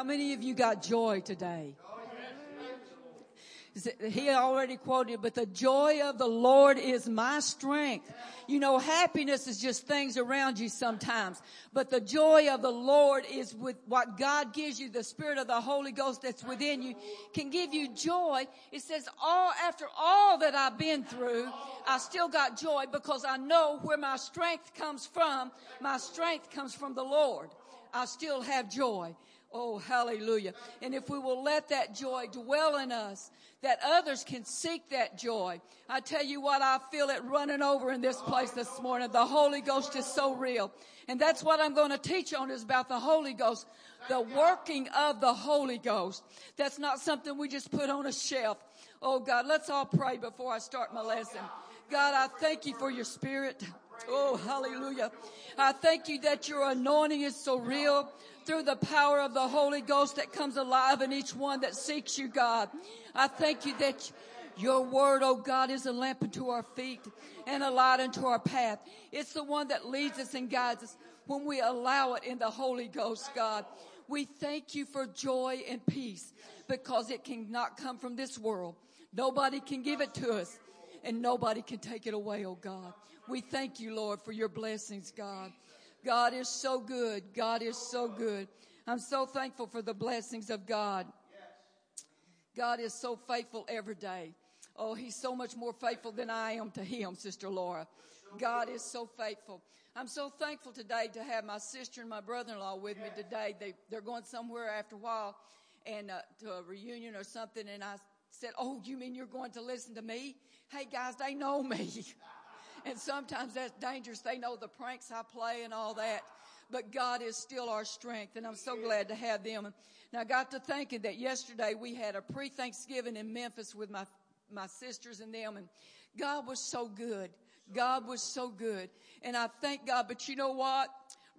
How many of you got joy today? He already quoted, but the joy of the Lord is my strength. You know, happiness is just things around you sometimes, but the joy of the Lord is with what God gives you. The Spirit of the Holy Ghost that's within you can give you joy. It says all, after all that I've been through, I still got joy because I know where my strength comes from. My strength comes from the Lord. I still have joy. Oh, hallelujah. And if we will let that joy dwell in us, that others can seek that joy. I tell you what, I feel it running over in this place this morning. The Holy Ghost is so real. And that's what I'm going to teach on is about the Holy Ghost. The working of the Holy Ghost. That's not something we just put on a shelf. Oh God, let's all pray before I start my lesson. God, I thank you for your spirit. Oh, hallelujah. I thank you that your anointing is so real through the power of the Holy Ghost that comes alive in each one that seeks you, God. I thank you that your word, oh God, is a lamp unto our feet and a light unto our path. It's the one that leads us and guides us when we allow it in the Holy Ghost, God. We thank you for joy and peace because it cannot come from this world. Nobody can give it to us and nobody can take it away, oh God. We thank you, Lord, for your blessings, God. God is so good. God is so good. I'm so thankful for the blessings of God. God is so faithful every day. Oh, he's so much more faithful than I am to him, Sister Laura. God is so faithful. I'm so thankful today to have my sister and my brother-in-law with me today. They, they're going somewhere after a while and uh, to a reunion or something. And I said, Oh, you mean you're going to listen to me? Hey guys, they know me. and sometimes that's dangerous. They know the pranks I play and all that. But God is still our strength. And I'm so glad to have them. Now I got to thinking that yesterday we had a pre-Thanksgiving in Memphis with my, my sisters and them and God was so good. God was so good. And I thank God. But you know what?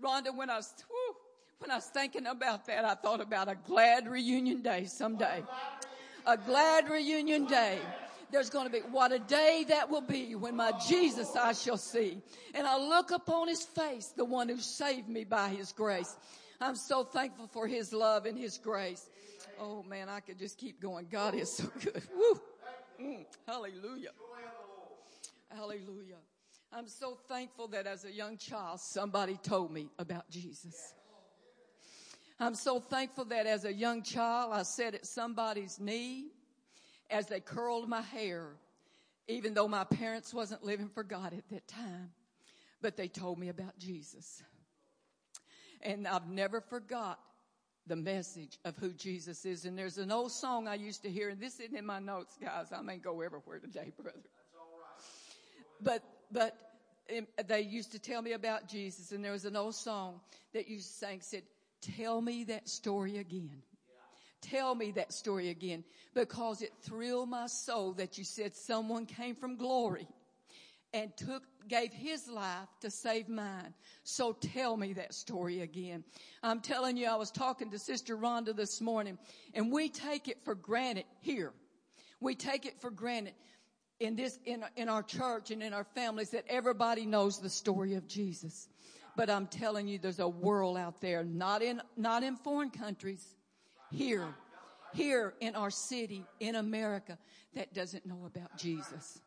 Rhonda, when I was, whew, when I was thinking about that, I thought about a glad reunion day someday. A glad reunion day there's going to be what a day that will be when my Jesus I shall see. And I look upon his face, the one who saved me by his grace. I'm so thankful for his love and his grace. Oh man, I could just keep going. God is so good. Woo. Mm, hallelujah. Hallelujah. I'm so thankful that as a young child, somebody told me about Jesus. I'm so thankful that as a young child, I sat at somebody's knee as they curled my hair, even though my parents wasn't living for God at that time. But they told me about Jesus. And I've never forgot the message of who Jesus is. And there's an old song I used to hear, and this isn't in my notes, guys. I may go everywhere today, brother. But, but um, they used to tell me about Jesus, and there was an old song that used to sing, said, tell me that story again. Tell me that story again because it thrilled my soul that you said someone came from glory and took, gave his life to save mine. So tell me that story again. I'm telling you, I was talking to Sister Rhonda this morning and we take it for granted here. We take it for granted in this, in, in our church and in our families that everybody knows the story of Jesus. But I'm telling you, there's a world out there, not in, not in foreign countries, here, here in our city, in America, that doesn't know about Jesus.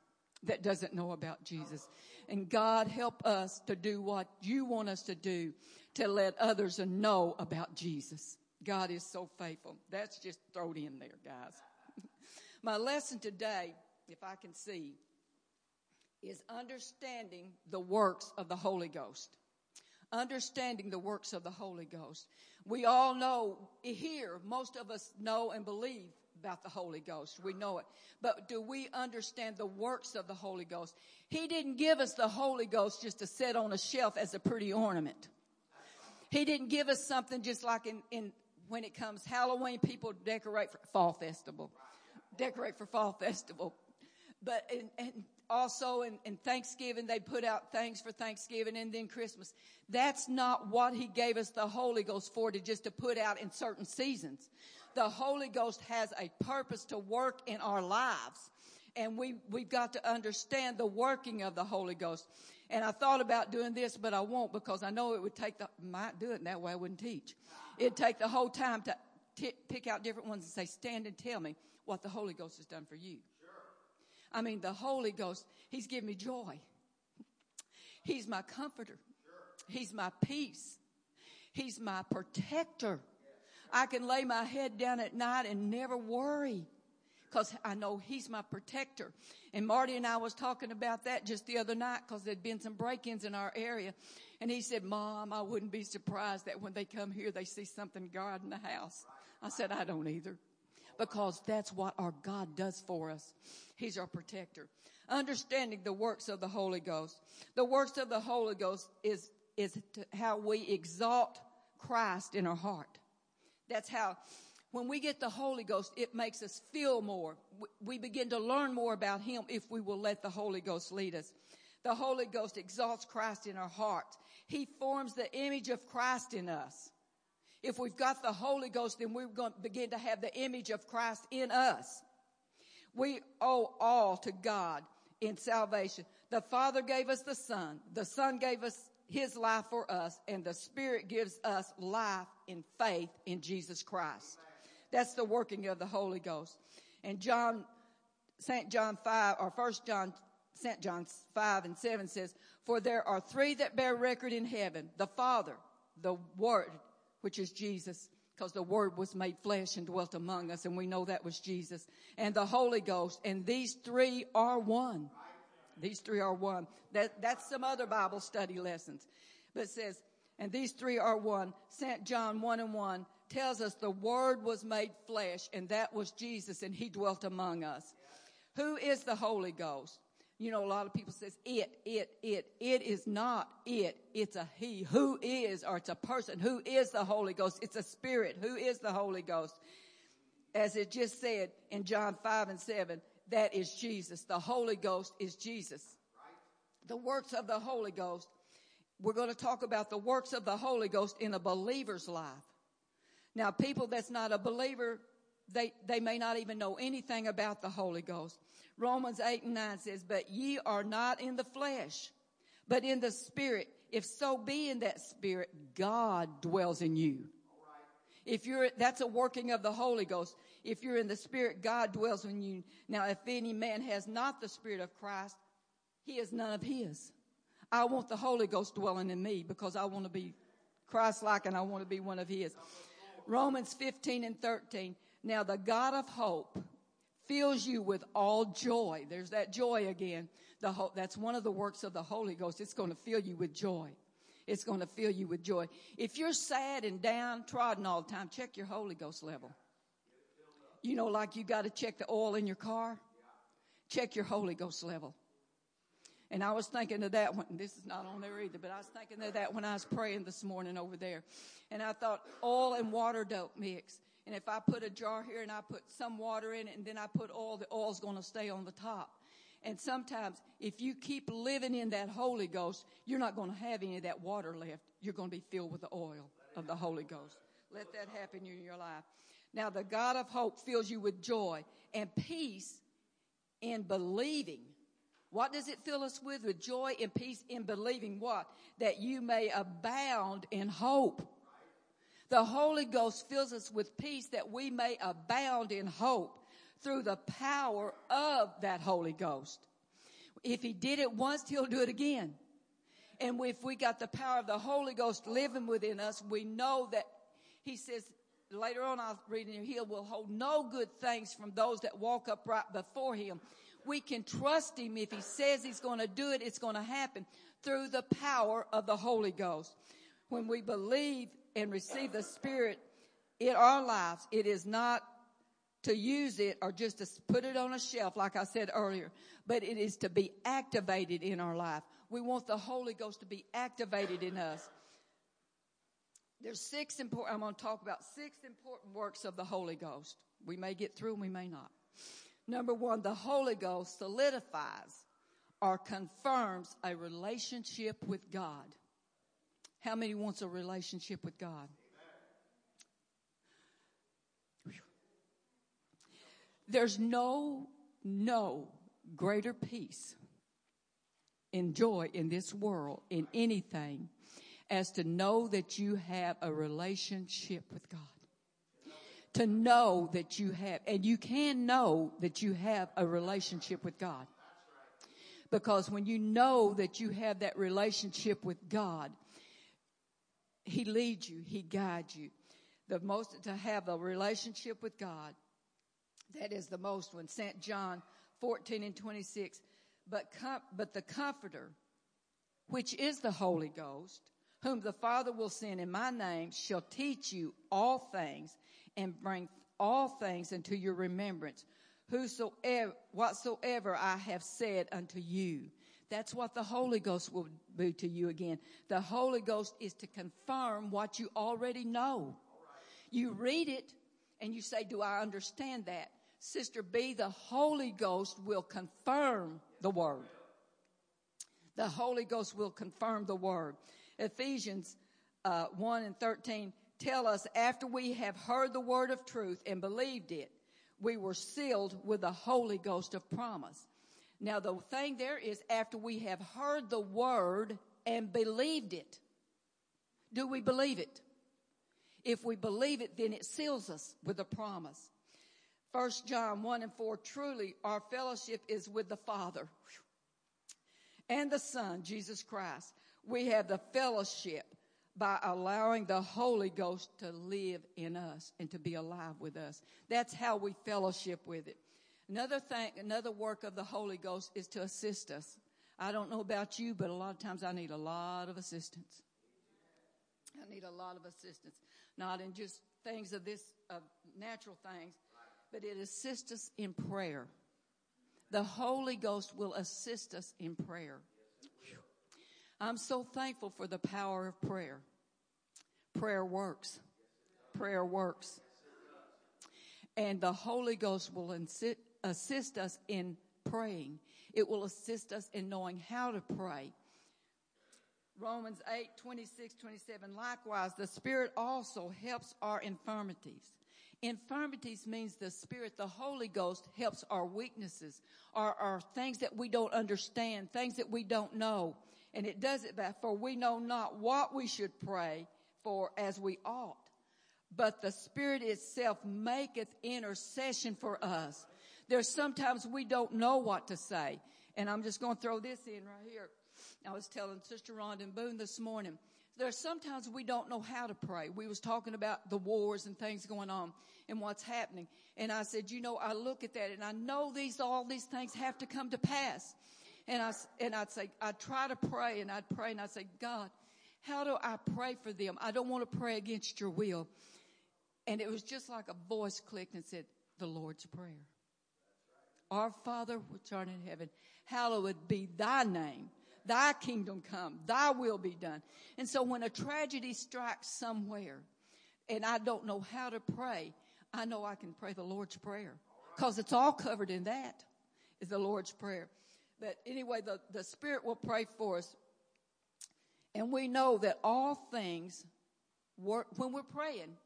That doesn't know about Jesus. And God help us to do what you want us to do to let others know about Jesus. God is so faithful. That's just thrown in there, guys. My lesson today, if I can see, is understanding the works of the Holy Ghost understanding the works of the Holy Ghost. We all know here, most of us know and believe about the Holy Ghost. We know it. But do we understand the works of the Holy Ghost? He didn't give us the Holy Ghost just to sit on a shelf as a pretty ornament. He didn't give us something just like in, in when it comes Halloween, people decorate for fall festival. Decorate for fall festival. But, and, and also in, in Thanksgiving, they put out things for Thanksgiving and then Christmas. That's not what he gave us the Holy Ghost for to just to put out in certain seasons. The Holy Ghost has a purpose to work in our lives. And we, we've got to understand the working of the Holy Ghost. And I thought about doing this, but I won't because I know it would take the, might do it that way I wouldn't teach. It'd take the whole time to, t- pick out different ones and say, stand and tell me what the Holy Ghost has done for you. I mean, the Holy Ghost, He's given me joy. He's my comforter. He's my peace. He's my protector. I can lay my head down at night and never worry because I know he's my protector. And Marty and I was talking about that just the other night because there'd been some break-ins in our area. And he said, Mom, I wouldn't be surprised that when they come here, they see something God in the house. I said, I don't either because that's what our God does for us. He's our protector. Understanding the works of the Holy Ghost. The works of the Holy Ghost is, is how we exalt Christ in our heart. That's how, when we get the Holy Ghost, it makes us feel more. We begin to learn more about Him if we will let the Holy Ghost lead us. The Holy Ghost exalts Christ in our heart. He forms the image of Christ in us. If we've got the Holy Ghost, then we're going to begin to have the image of Christ in us. We owe all to God in salvation. The Father gave us the Son. The Son gave us His life for us and the Spirit gives us life in faith in Jesus Christ. That's the working of the Holy Ghost. And John, St. John 5 or 1 John, St. John 5 and 7 says, for there are three that bear record in heaven, the Father, the Word, which is Jesus, because the Word was made flesh and dwelt among us, and we know that was Jesus, and the Holy Ghost, and these three are one. These three are one. That, that's some other Bible study lessons. But it says, and these three are one. St. John 1 and 1 tells us the Word was made flesh, and that was Jesus, and He dwelt among us. Who is the Holy Ghost? You know, a lot of people says it, it, it. It is not it. It's a he. Who is, or it's a person. Who is the Holy Ghost? It's a spirit. Who is the Holy Ghost? As it just said in John 5 and 7, that is Jesus. The Holy Ghost is Jesus. The works of the Holy Ghost. We're going to talk about the works of the Holy Ghost in a believer's life. Now, people that's not a believer, they, they may not even know anything about the Holy Ghost. Romans 8 and 9 says, but ye are not in the flesh, but in the spirit. If so be in that spirit, God dwells in you. If you're, that's a working of the Holy Ghost. If you're in the spirit, God dwells in you. Now, if any man has not the spirit of Christ, he is none of his. I want the Holy Ghost dwelling in me because I want to be Christ-like and I want to be one of his. Romans 15 and 13. Now the God of hope fills you with all joy. There's that joy again. The ho- that's one of the works of the Holy Ghost. It's going to fill you with joy. It's going to fill you with joy. If you're sad and downtrodden all the time, check your Holy Ghost level. You know, like you got to check the oil in your car. Check your Holy Ghost level. And I was thinking of that one. This is not on there either, but I was thinking of that when I was praying this morning over there. And I thought oil and water don't mix. And if I put a jar here and I put some water in it and then I put oil, the oil's going to stay on the top. And sometimes if you keep living in that Holy Ghost, you're not going to have any of that water left. You're going to be filled with the oil of the Holy Ghost. Let that happen in your life. Now the God of hope fills you with joy and peace in believing. What does it fill us with? With joy and peace in believing what? That you may abound in hope. The Holy Ghost fills us with peace that we may abound in hope through the power of that Holy Ghost. If he did it once, he'll do it again. And if we got the power of the Holy Ghost living within us, we know that he says, later on I'll read in here, he will hold no good things from those that walk upright before him. We can trust him if he says he's going to do it, it's going to happen through the power of the Holy Ghost. When we believe and receive the Spirit in our lives, it is not to use it or just to put it on a shelf, like I said earlier, but it is to be activated in our life. We want the Holy Ghost to be activated in us. There's six important, I'm going to talk about six important works of the Holy Ghost. We may get through and we may not. Number one, the Holy Ghost solidifies or confirms a relationship with God. How many wants a relationship with God? There's no, no greater peace and joy in this world, in anything, as to know that you have a relationship with God. to know that you have, and you can know that you have a relationship with God. Because when you know that you have that relationship with God, He leads you, He guides you. The most, to have a relationship with God, that is the most one. St. John 14 and 26. But, com- but the Comforter, which is the Holy Ghost, whom the Father will send in my name, shall teach you all things and bring all things into your remembrance, whosoever, whatsoever I have said unto you. That's what the Holy Ghost will do to you again. The Holy Ghost is to confirm what you already know. You read it and you say, do I understand that? Sister B, the Holy Ghost will confirm the word. The Holy Ghost will confirm the word. Ephesians uh, 1 and 13 tell us after we have heard the word of truth and believed it, we were sealed with the Holy Ghost of promise. Now the thing there is after we have heard the word and believed it, do we believe it? If we believe it, then it seals us with a promise. First John 1 and 4, truly our fellowship is with the Father and the Son, Jesus Christ. We have the fellowship by allowing the Holy Ghost to live in us and to be alive with us. That's how we fellowship with it. Another thing, another work of the Holy Ghost is to assist us. I don't know about you, but a lot of times I need a lot of assistance. I need a lot of assistance, not in just things of this, of natural things, but it assists us in prayer. The Holy Ghost will assist us in prayer. I'm so thankful for the power of prayer. Prayer works. Prayer works. And the Holy Ghost will assist us in praying. It will assist us in knowing how to pray. Romans 8, 26, 27. Likewise, the Spirit also helps our infirmities. Infirmities means the Spirit, the Holy Ghost helps our weaknesses, our, our things that we don't understand, things that we don't know. And it does it by, for we know not what we should pray for as we ought. But the Spirit itself maketh intercession for us. There's sometimes we don't know what to say. And I'm just going to throw this in right here. I was telling Sister Rhonda Boone this morning. There's sometimes we don't know how to pray. We was talking about the wars and things going on and what's happening. And I said, you know, I look at that and I know these, all these things have to come to pass. And I, and I'd say, I'd try to pray and I'd pray and I'd say, God, how do I pray for them? I don't want to pray against your will. And it was just like a voice clicked and said, the Lord's Prayer. Our Father which art in heaven, hallowed be thy name. Thy kingdom come, thy will be done. And so when a tragedy strikes somewhere and I don't know how to pray, I know I can pray the Lord's Prayer because it's all covered in that is the Lord's Prayer. But anyway, the, the Spirit will pray for us. And we know that all things work, when we're praying,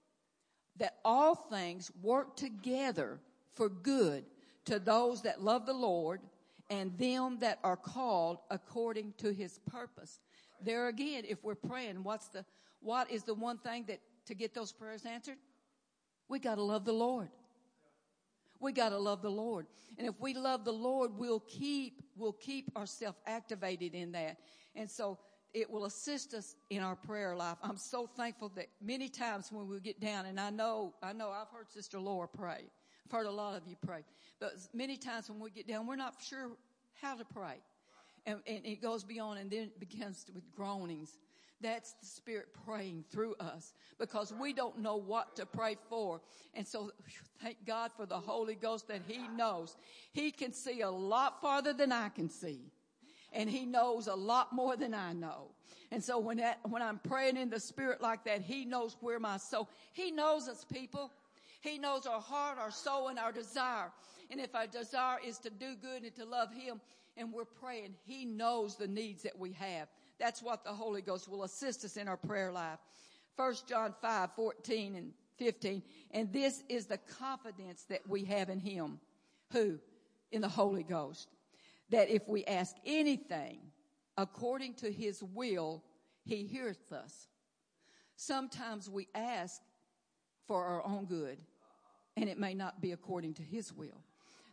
that all things work together for good to those that love the Lord and them that are called according to his purpose. There again, if we're praying, what's the, what is the one thing that to get those prayers answered? We gotta love the Lord. We gotta love the Lord. And if we love the Lord, we'll keep, we'll keep ourselves activated in that. And so it will assist us in our prayer life. I'm so thankful that many times when we get down, and I know, I know I've heard Sister Laura pray. I've heard a lot of you pray. But many times when we get down, we're not sure how to pray. And, and it goes beyond and then it begins with groanings. That's the Spirit praying through us because we don't know what to pray for. And so thank God for the Holy Ghost that He knows. He can see a lot farther than I can see. And He knows a lot more than I know. And so when that, when I'm praying in the Spirit like that, He knows where my soul, He knows us people. He knows our heart, our soul, and our desire. And if our desire is to do good and to love Him, and we're praying, He knows the needs that we have. That's what the Holy Ghost will assist us in our prayer life. 1 John 5, 14 and 15. And this is the confidence that we have in Him. Who? In the Holy Ghost. That if we ask anything according to His will, He heareth us. Sometimes we ask for our own good and it may not be according to his will.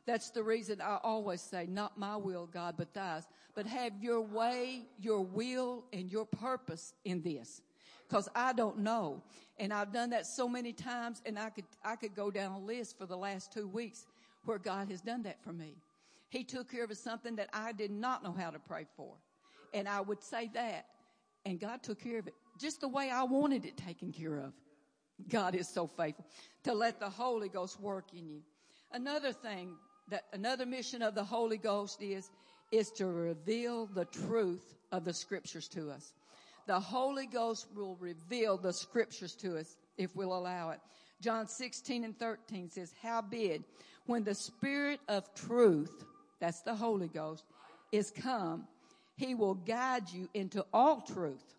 That's the reason I always say, not my will, God, but thine. But have your way, your will, and your purpose in this. Cause I don't know. And I've done that so many times and I could, I could go down a list for the last two weeks where God has done that for me. He took care of something that I did not know how to pray for. And I would say that. And God took care of it just the way I wanted it taken care of. God is so faithful to let the Holy Ghost work in you. Another thing that another mission of the Holy Ghost is, is to reveal the truth of the scriptures to us. The Holy Ghost will reveal the scriptures to us if we'll allow it. John 16 and 13 says, how big when the spirit of truth, that's the Holy Ghost, is come, he will guide you into all truth.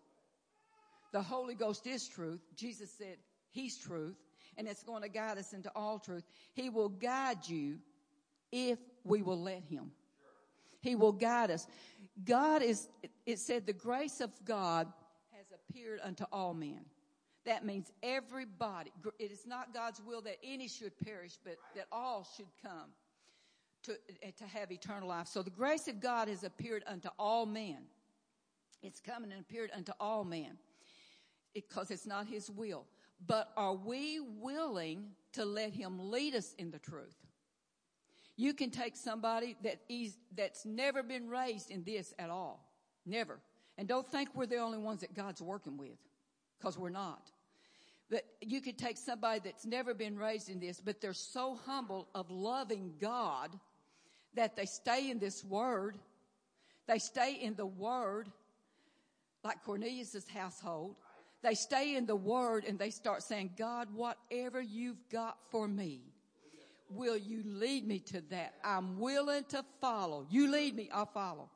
The Holy Ghost is truth. Jesus said he's truth and it's going to guide us into all truth. He will guide you if we will let him. He will guide us. God is, it said the grace of God has appeared unto all men. That means everybody. It is not God's will that any should perish, but that all should come to, eh, to have eternal life. So the grace of God has appeared unto all men. It's coming and appeared unto all men because it's not his will. But are we willing to let him lead us in the truth? You can take somebody that is, that's never been raised in this at all. Never. And don't think we're the only ones that God's working with. Cause we're not. But you could take somebody that's never been raised in this, but they're so humble of loving God that they stay in this word. They stay in the word like Cornelius's household. They stay in the word and they start saying, God, whatever you've got for me, will you lead me to that? I'm willing to follow. You lead me, I'll follow.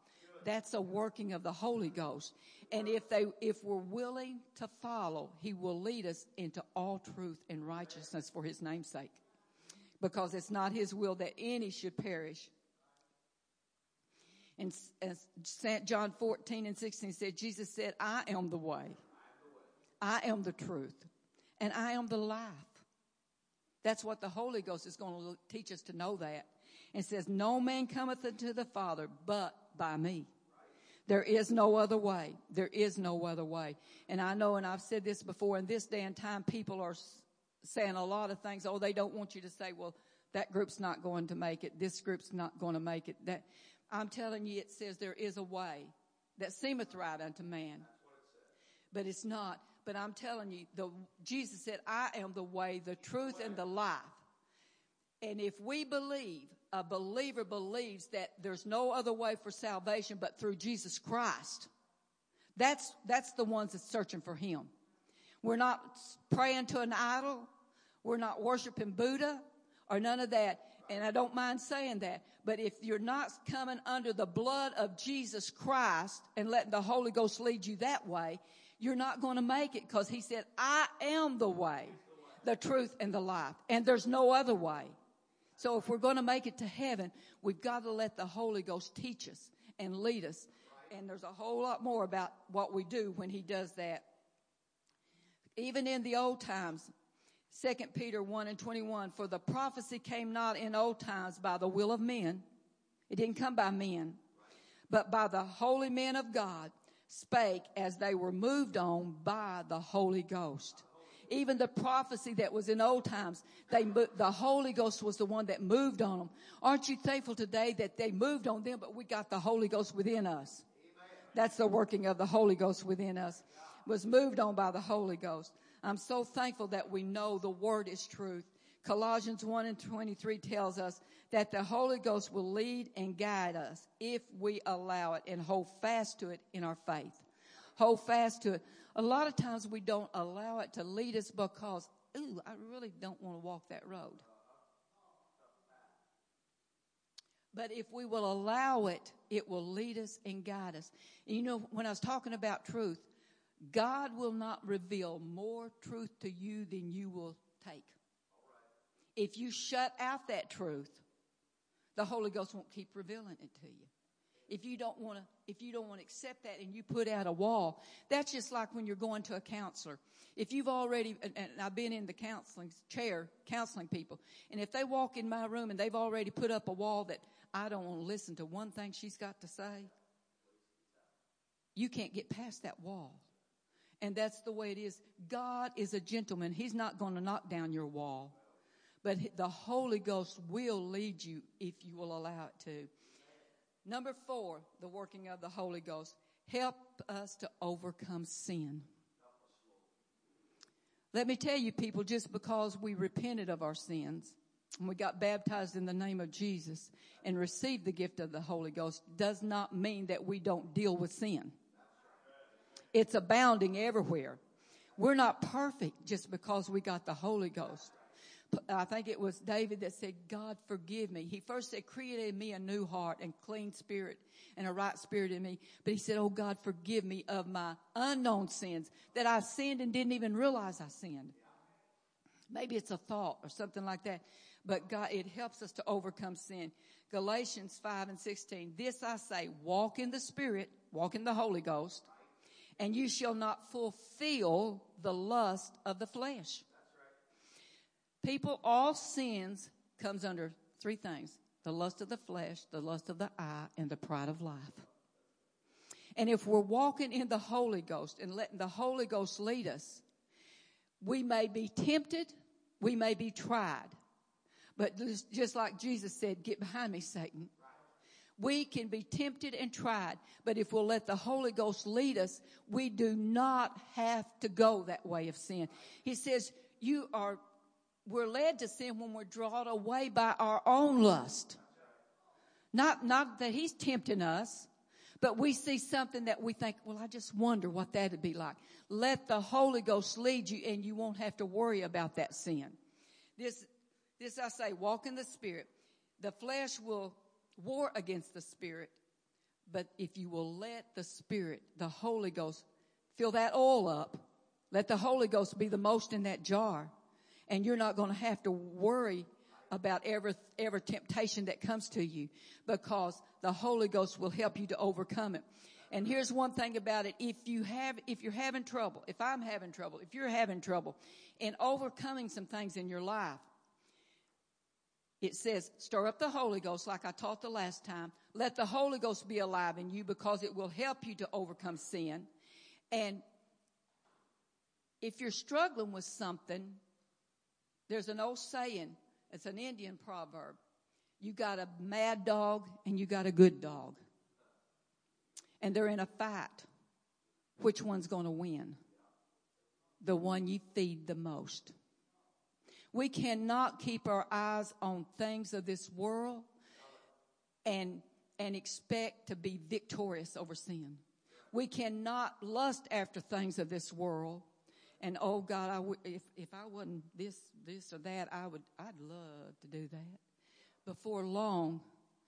That's a working of the Holy Ghost. And if they, if we're willing to follow, He will lead us into all truth and righteousness for His name's sake. Because it's not His will that any should perish. And as St. John 14 and 16 said, Jesus said, I am the way. I am the truth. And I am the life. That's what the Holy Ghost is going to teach us to know that. And says, no man cometh unto the Father but by me. There is no other way. There is no other way. And I know, and I've said this before, in this day and time, people are saying a lot of things. Oh, they don't want you to say, well, that group's not going to make it. This group's not going to make it. That, I'm telling you, it says there is a way that seemeth right unto man. But it's not. But I'm telling you, the, Jesus said, I am the way, the truth, and the life. And if we believe, a believer believes that there's no other way for salvation but through Jesus Christ, that's, that's the ones that's searching for Him. We're not praying to an idol. We're not worshiping Buddha or none of that. And I don't mind saying that. But if you're not coming under the blood of Jesus Christ and letting the Holy Ghost lead you that way, you're not going to make it because he said, I am the way, the truth, and the life. And there's no other way. So if we're going to make it to heaven, we've got to let the Holy Ghost teach us and lead us. And there's a whole lot more about what we do when he does that. Even in the old times, 2 Peter 1 and 21, for the prophecy came not in old times by the will of men. It didn't come by men, but by the holy men of God spake as they were moved on by the Holy Ghost. Even the prophecy that was in old times, they, the Holy Ghost was the one that moved on them. Aren't you thankful today that they moved on them, but we got the Holy Ghost within us? That's the working of the Holy Ghost within us. Was moved on by the Holy Ghost. I'm so thankful that we know the word is truth. Colossians 1 and 23 tells us that the Holy Ghost will lead and guide us if we allow it and hold fast to it in our faith. Hold fast to it. A lot of times we don't allow it to lead us because, ooh, I really don't want to walk that road. But if we will allow it, it will lead us and guide us. And you know, when I was talking about truth, God will not reveal more truth to you than you will take. If you shut out that truth, the Holy Ghost won't keep revealing it to you. if you don't want to, if you don't want to accept that and you put out a wall, that's just like when you're going to a counselor. If you've already, and I've been in the counseling chair, counseling people, and if they walk in my room and they've already put up a wall that I don't want to listen to one thing she's got to say, you can't get past that wall. And that's the way it is. God is a gentleman. He's not going to knock down your wall. But the Holy Ghost will lead you if you will allow it to. Number four, the working of the Holy Ghost. Help us to overcome sin. Let me tell you people, just because we repented of our sins and we got baptized in the name of Jesus and received the gift of the Holy Ghost does not mean that we don't deal with sin. It's abounding everywhere. We're not perfect just because we got the Holy Ghost. I think it was David that said, God forgive me. He first said, created me a new heart and clean spirit and a right spirit in me. But he said, Oh God, forgive me of my unknown sins that I sinned and didn't even realize I sinned. Maybe it's a thought or something like that. But God, it helps us to overcome sin. Galatians 5 and 16. This I say, walk in the spirit, walk in the Holy Ghost and you shall not fulfill the lust of the flesh. People, all sins comes under three things. The lust of the flesh, the lust of the eye, and the pride of life. And if we're walking in the Holy Ghost and letting the Holy Ghost lead us, we may be tempted, we may be tried. But just like Jesus said, get behind me, Satan. We can be tempted and tried, but if we'll let the Holy Ghost lead us, we do not have to go that way of sin. He says, you are, we're led to sin when we're drawn away by our own lust. Not, not that he's tempting us, but we see something that we think, well, I just wonder what that'd be like. Let the Holy Ghost lead you and you won't have to worry about that sin. This, this I say, walk in the Spirit. The flesh will war against the Spirit. But if you will let the Spirit, the Holy Ghost, fill that oil up, let the Holy Ghost be the most in that jar, and you're not going to have to worry about every, every temptation that comes to you because the Holy Ghost will help you to overcome it. And here's one thing about it. If you have, if you're having trouble, if I'm having trouble, if you're having trouble in overcoming some things in your life, it says, stir up the Holy Ghost like I taught the last time. Let the Holy Ghost be alive in you because it will help you to overcome sin. And if you're struggling with something, there's an old saying, it's an Indian proverb. You got a mad dog and you got a good dog. And they're in a fight. Which one's going to win? The one you feed the most. We cannot keep our eyes on things of this world and, and expect to be victorious over sin. We cannot lust after things of this world. And oh God, I w- if, if I wasn't this, this or that, I would, I'd love to do that. Before long,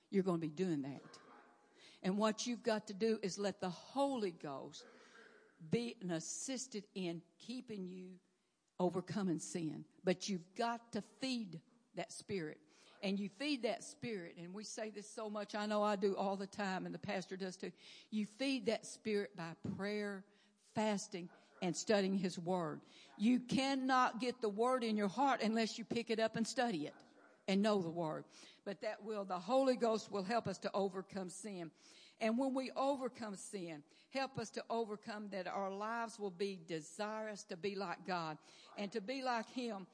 you're going to be doing that. And what you've got to do is let the Holy Ghost be an assistant in keeping you overcoming sin. But you've got to feed that spirit. And you feed that spirit, and we say this so much, I know I do all the time, and the pastor does too. You feed that spirit by prayer, fasting, and studying his word. You cannot get the word in your heart unless you pick it up and study it and know the word. But that will, the Holy Ghost will help us to overcome sin. And when we overcome sin, help us to overcome that our lives will be desirous to be like God and to be like Him.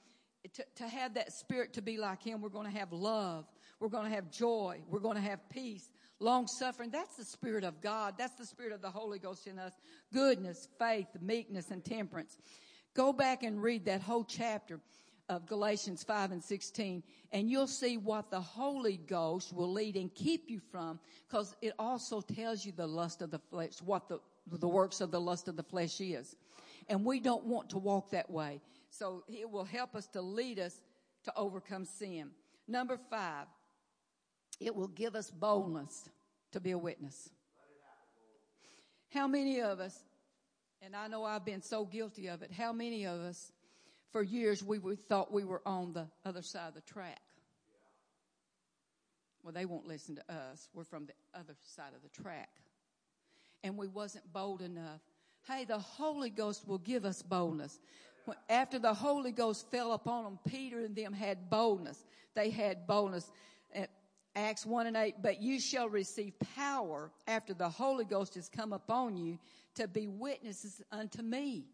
To, to have that spirit to be like Him, we're going to have love. We're going to have joy. We're going to have peace, long suffering. That's the spirit of God. That's the spirit of the Holy Ghost in us. Goodness, faith, meekness, and temperance. Go back and read that whole chapter of Galatians 5 and 16, and you'll see what the Holy Ghost will lead and keep you from, because it also tells you the lust of the flesh, what the, the works of the lust of the flesh is. And we don't want to walk that way. So it will help us to lead us to overcome sin. Number five, it will give us boldness to be a witness. How many of us, and I know I've been so guilty of it, how many of us for years we, thought we were on the other side of the track. well, they won't listen to us. We're from the other side of the track. And we wasn't bold enough. Hey, the Holy Ghost will give us boldness. After the Holy Ghost fell upon them, Peter and them had boldness. They had boldness. Acts 1 and 8, but you shall receive power after the Holy Ghost has come upon you to be witnesses unto me.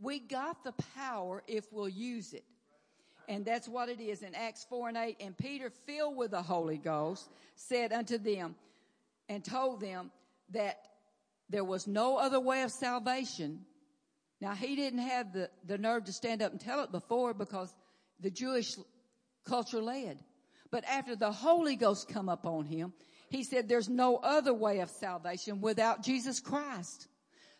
We got the power if we'll use it. And that's what it is in Acts 4 and 8. And Peter, filled with the Holy Ghost, said unto them and told them that there was no other way of salvation. Now, he didn't have the, the nerve to stand up and tell it before because the Jewish culture led. But after the Holy Ghost come upon him, he said there's no other way of salvation without Jesus Christ.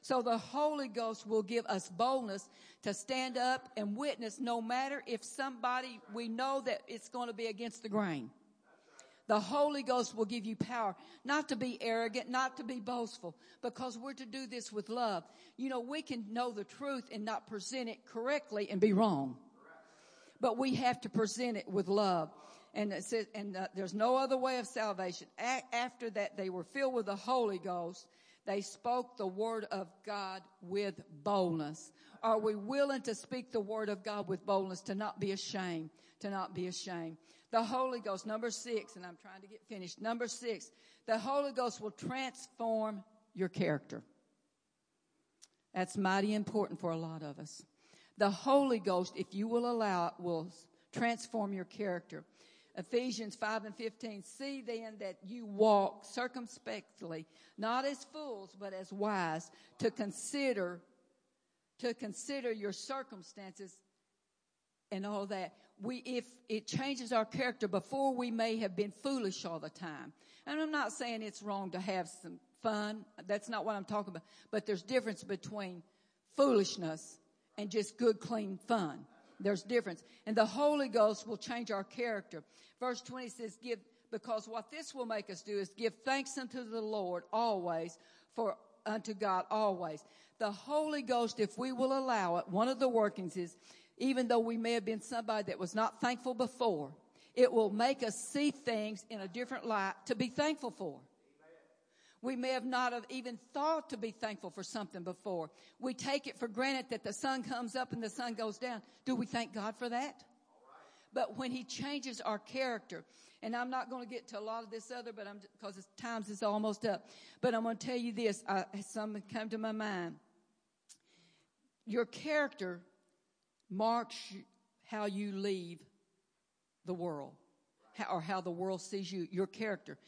So the Holy Ghost will give us boldness to stand up and witness no matter if somebody, we know that it's going to be against the grain. The Holy Ghost will give you power not to be arrogant, not to be boastful, because we're to do this with love. You know, we can know the truth and not present it correctly and be wrong. But we have to present it with love. And it says, and uh, there's no other way of salvation. A- after that, they were filled with the Holy Ghost they spoke the word of God with boldness. Are we willing to speak the word of God with boldness to not be ashamed? To not be ashamed. The Holy Ghost, number six, and I'm trying to get finished. Number six, the Holy Ghost will transform your character. That's mighty important for a lot of us. The Holy Ghost, if you will allow it, will transform your character. Ephesians 5 and 15. See then that you walk circumspectly, not as fools, but as wise, to consider, to consider your circumstances and all that. We, if it changes our character before we may have been foolish all the time. And I'm not saying it's wrong to have some fun. That's not what I'm talking about. But there's difference between foolishness and just good, clean fun. There's difference. And the Holy Ghost will change our character. Verse 20 says, give, because what this will make us do is give thanks unto the Lord always for unto God always. The Holy Ghost, if we will allow it, one of the workings is, even though we may have been somebody that was not thankful before, it will make us see things in a different light to be thankful for. We may have not have even thought to be thankful for something before. We take it for granted that the sun comes up and the sun goes down. Do we thank God for that? But when he changes our character, and I'm not going to get to a lot of this other, but I'm because times is almost up. But I'm going to tell you this. I, something come to my mind. Your character marks how you leave the world, or how the world sees you. Your character.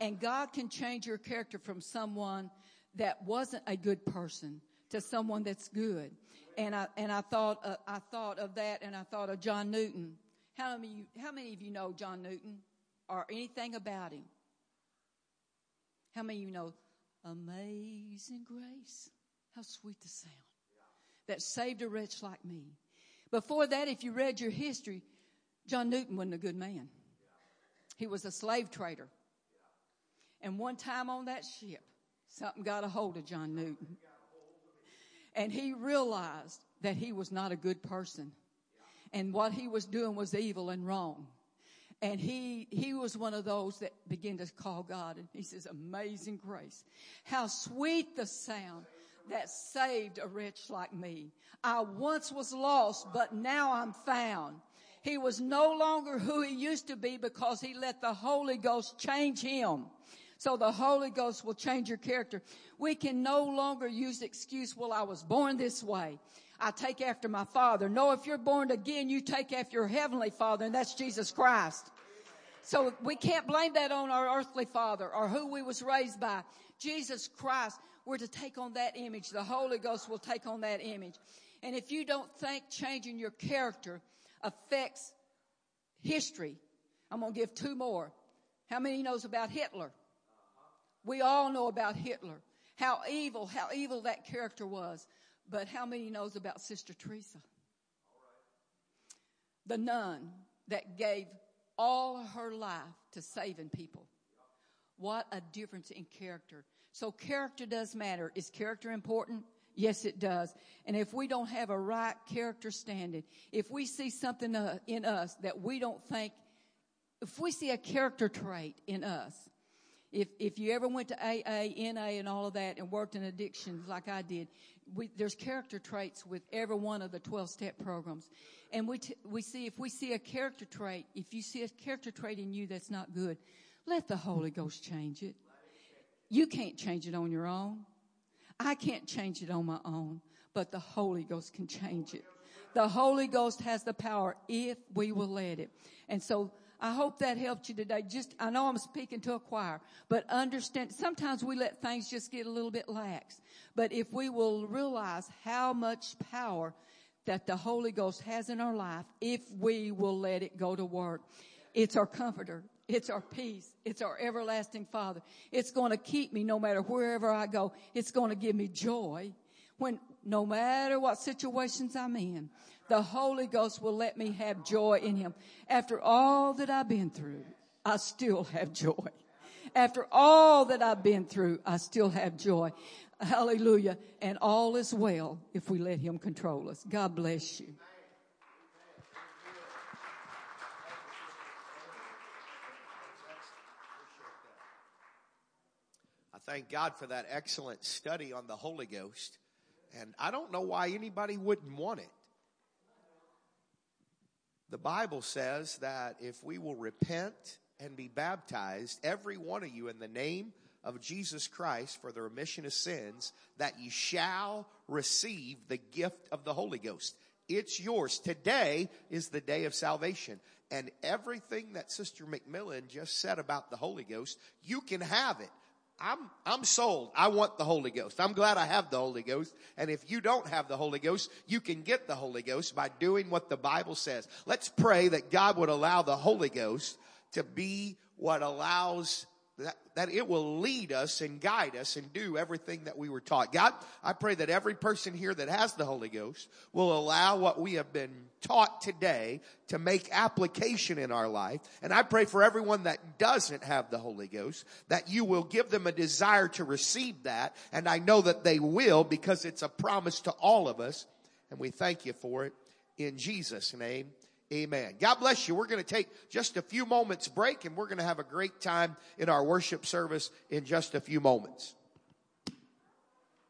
And God can change your character from someone that wasn't a good person to someone that's good. And I, and I thought, uh, I thought of that and I thought of John Newton. How many, how many of you know John Newton or anything about him? How many of you know Amazing Grace? How sweet the sound that saved a wretch like me. Before that, if you read your history, John Newton wasn't a good man. He was a slave trader. And one time on that ship, something got a hold of John Newton. And he realized that he was not a good person. And what he was doing was evil and wrong. And he, he was one of those that began to call God and he says, amazing grace. How sweet the sound that saved a wretch like me. I once was lost, but now I'm found. He was no longer who he used to be because he let the Holy Ghost change him. So the Holy Ghost will change your character. We can no longer use the excuse, well, I was born this way. I take after my father. No, if you're born again, you take after your heavenly father, and that's Jesus Christ. So we can't blame that on our earthly father or who we was raised by. Jesus Christ, we're to take on that image. The Holy Ghost will take on that image. And if you don't think changing your character affects history, I'm going to give two more. How many knows about Hitler? We all know about Hitler, how evil, how evil that character was. But how many knows about Sister Teresa? The nun that gave all her life to saving people. What a difference in character. So character does matter. Is character important? Yes, it does. And if we don't have a right character standing, if we see something uh, in us that we don't think if we see a character trait in us, if, if you ever went to AA, NA, and all of that and worked in addictions like I did, we, there's character traits with every one of the 12 step programs. And we, t- we see, if we see a character trait, if you see a character trait in you that's not good, let the Holy Ghost change it. You can't change it on your own. I can't change it on my own, but the Holy Ghost can change it. The Holy Ghost has the power if we will let it. And so I hope that helped you today. Just, I know I'm speaking to a choir, but understand, sometimes we let things just get a little bit lax. But if we will realize how much power that the Holy Ghost has in our life, if we will let it go to work, it's our comforter. It's our peace. It's our everlasting Father. It's going to keep me no matter wherever I go. It's going to give me joy when, no matter what situations I'm in, the Holy Ghost will let me have joy in Him. After all that I've been through, I still have joy. After all that I've been through, I still have joy. Hallelujah. And all is well if we let Him control us. God bless you. Thank God for that excellent study on the Holy Ghost. And I don't know why anybody wouldn't want it. The Bible says that if we will repent and be baptized, every one of you in the name of Jesus Christ for the remission of sins, that you shall receive the gift of the Holy Ghost. It's yours. Today is the day of salvation. And everything that Sister McMillan just said about the Holy Ghost, you can have it. I'm, I'm sold. I want the Holy Ghost. I'm glad I have the Holy Ghost. And if you don't have the Holy Ghost, you can get the Holy Ghost by doing what the Bible says. Let's pray that God would allow the Holy Ghost to be what allows that, that it will lead us and guide us and do everything that we were taught. God, I pray that every person here that has the Holy Ghost will allow what we have been taught today to make application in our life. And I pray for everyone that doesn't have the Holy Ghost that you will give them a desire to receive that. And I know that they will because it's a promise to all of us. And we thank you for it in Jesus name. Amen. God bless you. We're going to take just a few moments break and we're going to have a great time in our worship service in just a few moments.